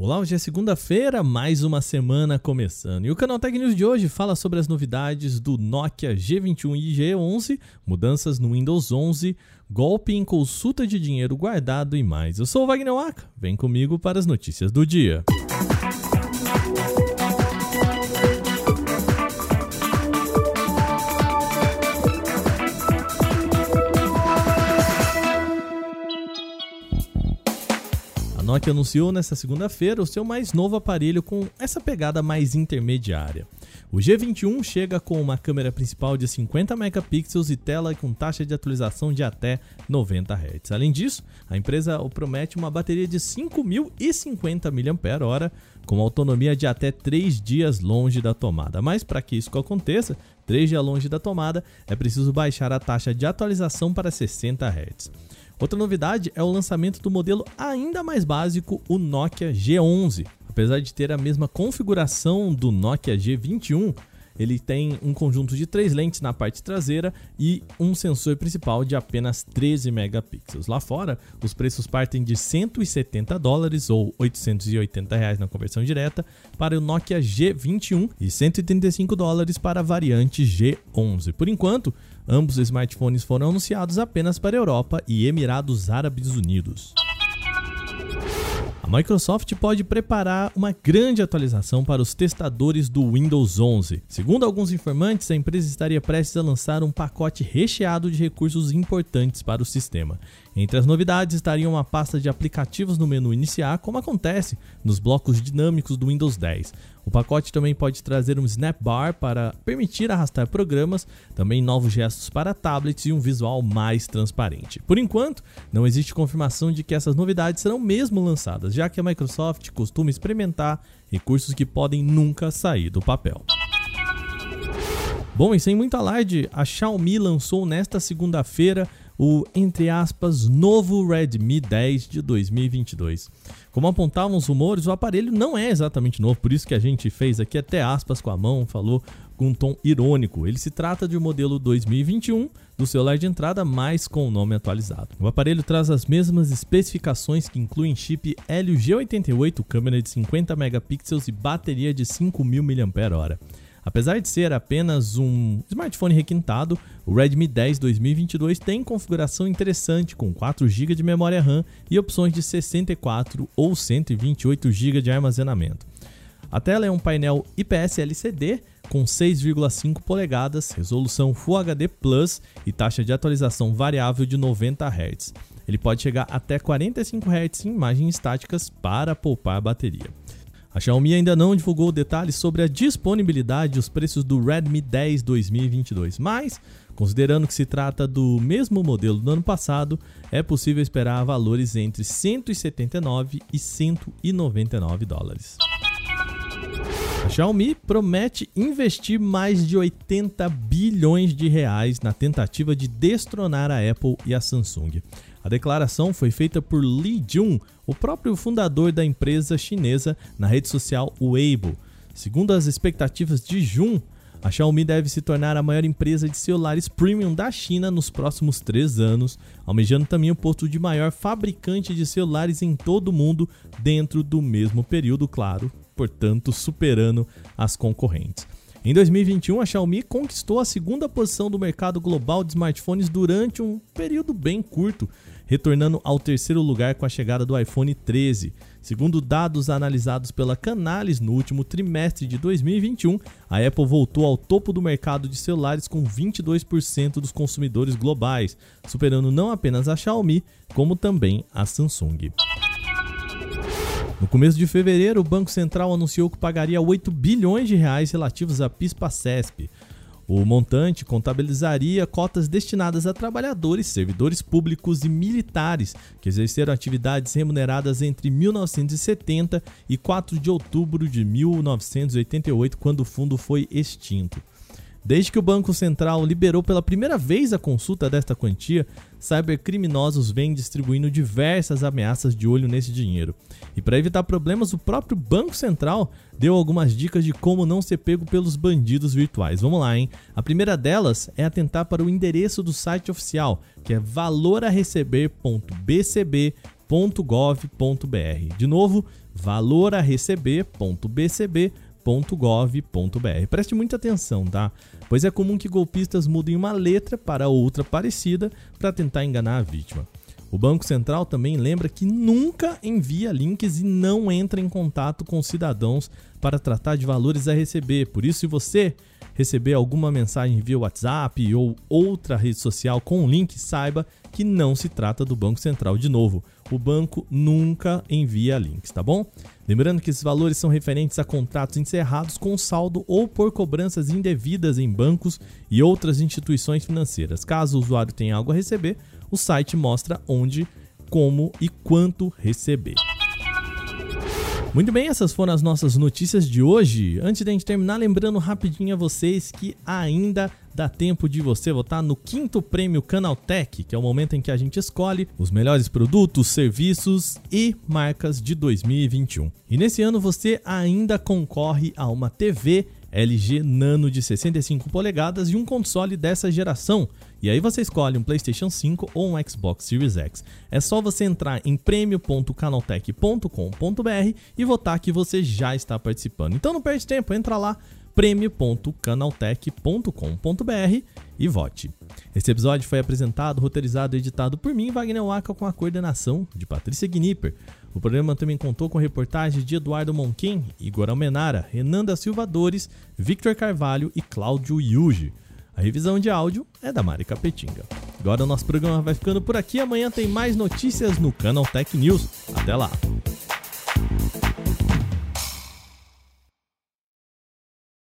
Olá, hoje é segunda-feira, mais uma semana começando. E o canal Tech News de hoje fala sobre as novidades do Nokia G21 e G11, mudanças no Windows 11, golpe em consulta de dinheiro guardado e mais. Eu sou o Wagner Waka, vem comigo para as notícias do dia. Nokia anunciou nesta segunda-feira o seu mais novo aparelho com essa pegada mais intermediária. O G21 chega com uma câmera principal de 50 megapixels e tela com taxa de atualização de até 90 Hz. Além disso, a empresa promete uma bateria de 5.050 mAh com autonomia de até 3 dias longe da tomada. Mas para que isso aconteça, 3 dias longe da tomada, é preciso baixar a taxa de atualização para 60 Hz. Outra novidade é o lançamento do modelo ainda mais básico, o Nokia G11. Apesar de ter a mesma configuração do Nokia G21, ele tem um conjunto de três lentes na parte traseira e um sensor principal de apenas 13 megapixels. Lá fora, os preços partem de 170 dólares ou 880 reais na conversão direta para o Nokia G21 e 135 dólares para a variante G11. Por enquanto, ambos os smartphones foram anunciados apenas para a Europa e Emirados Árabes Unidos. A Microsoft pode preparar uma grande atualização para os testadores do Windows 11. Segundo alguns informantes, a empresa estaria prestes a lançar um pacote recheado de recursos importantes para o sistema. Entre as novidades estariam uma pasta de aplicativos no menu iniciar, como acontece nos blocos dinâmicos do Windows 10. O pacote também pode trazer um Snap Bar para permitir arrastar programas, também novos gestos para tablets e um visual mais transparente. Por enquanto, não existe confirmação de que essas novidades serão mesmo lançadas, já que a Microsoft costuma experimentar recursos que podem nunca sair do papel. Bom, e sem muito alarde, a Xiaomi lançou nesta segunda-feira o, entre aspas, novo Redmi 10 de 2022. Como apontavam os rumores, o aparelho não é exatamente novo, por isso que a gente fez aqui até aspas com a mão, falou com um tom irônico. Ele se trata de um modelo 2021 do celular de entrada, mas com o nome atualizado. O aparelho traz as mesmas especificações que incluem chip Helio G88, câmera de 50 megapixels e bateria de 5000 mAh. Apesar de ser apenas um smartphone requintado, o Redmi 10 2022 tem configuração interessante com 4 GB de memória RAM e opções de 64 ou 128 GB de armazenamento. A tela é um painel IPS LCD com 6,5 polegadas, resolução Full HD Plus e taxa de atualização variável de 90 Hz. Ele pode chegar até 45 Hz em imagens estáticas para poupar bateria. A Xiaomi ainda não divulgou detalhes sobre a disponibilidade e os preços do Redmi 10 2022, mas, considerando que se trata do mesmo modelo do ano passado, é possível esperar valores entre 179 e 199 dólares. Xiaomi promete investir mais de 80 bilhões de reais na tentativa de destronar a Apple e a Samsung. A declaração foi feita por Li Jun, o próprio fundador da empresa chinesa, na rede social Weibo. Segundo as expectativas de Jun, a Xiaomi deve se tornar a maior empresa de celulares premium da China nos próximos três anos, almejando também o posto de maior fabricante de celulares em todo o mundo dentro do mesmo período, claro, portanto, superando as concorrentes. Em 2021, a Xiaomi conquistou a segunda posição do mercado global de smartphones durante um período bem curto, retornando ao terceiro lugar com a chegada do iPhone 13. Segundo dados analisados pela Canalys no último trimestre de 2021, a Apple voltou ao topo do mercado de celulares com 22% dos consumidores globais, superando não apenas a Xiaomi, como também a Samsung. No começo de fevereiro, o Banco Central anunciou que pagaria 8 bilhões de reais relativos à PISPA-CESP, o montante contabilizaria cotas destinadas a trabalhadores, servidores públicos e militares que exerceram atividades remuneradas entre 1970 e 4 de outubro de 1988, quando o fundo foi extinto. Desde que o Banco Central liberou pela primeira vez a consulta desta quantia, cybercriminosos vêm distribuindo diversas ameaças de olho nesse dinheiro. E para evitar problemas, o próprio Banco Central deu algumas dicas de como não ser pego pelos bandidos virtuais. Vamos lá, hein? A primeira delas é atentar para o endereço do site oficial, que é valorareceber.bcb.com De novo, valorareceber.bcb.gov.br. Preste muita atenção, tá? Pois é comum que golpistas mudem uma letra para outra parecida para tentar enganar a vítima. O Banco Central também lembra que nunca envia links e não entra em contato com cidadãos para tratar de valores a receber. Por isso, se você receber alguma mensagem via WhatsApp ou outra rede social com um link, saiba que não se trata do Banco Central. De novo, o banco nunca envia links, tá bom? Lembrando que esses valores são referentes a contratos encerrados com saldo ou por cobranças indevidas em bancos e outras instituições financeiras. Caso o usuário tenha algo a receber, o site mostra onde, como e quanto receber. Muito bem, essas foram as nossas notícias de hoje. Antes de a gente terminar, lembrando rapidinho a vocês que ainda dá tempo de você votar no quinto prêmio Canaltech, que é o momento em que a gente escolhe os melhores produtos, serviços e marcas de 2021. E nesse ano você ainda concorre a uma TV LG Nano de 65 polegadas e um console dessa geração. E aí você escolhe um PlayStation 5 ou um Xbox Series X. É só você entrar em prêmio.canaltech.com.br e votar que você já está participando. Então não perde tempo, entra lá prêmio.canaltech.com.br e vote. Esse episódio foi apresentado, roteirizado e editado por mim, Wagner Waka, com a coordenação de Patrícia Gnipper. O programa também contou com reportagens de Eduardo Monquem, Igor Almenara, Renan da Silva Dores, Victor Carvalho e Cláudio Yuji. A revisão de áudio é da Mari Capetinga. Agora o nosso programa vai ficando por aqui. Amanhã tem mais notícias no Canal Tech News. Até lá!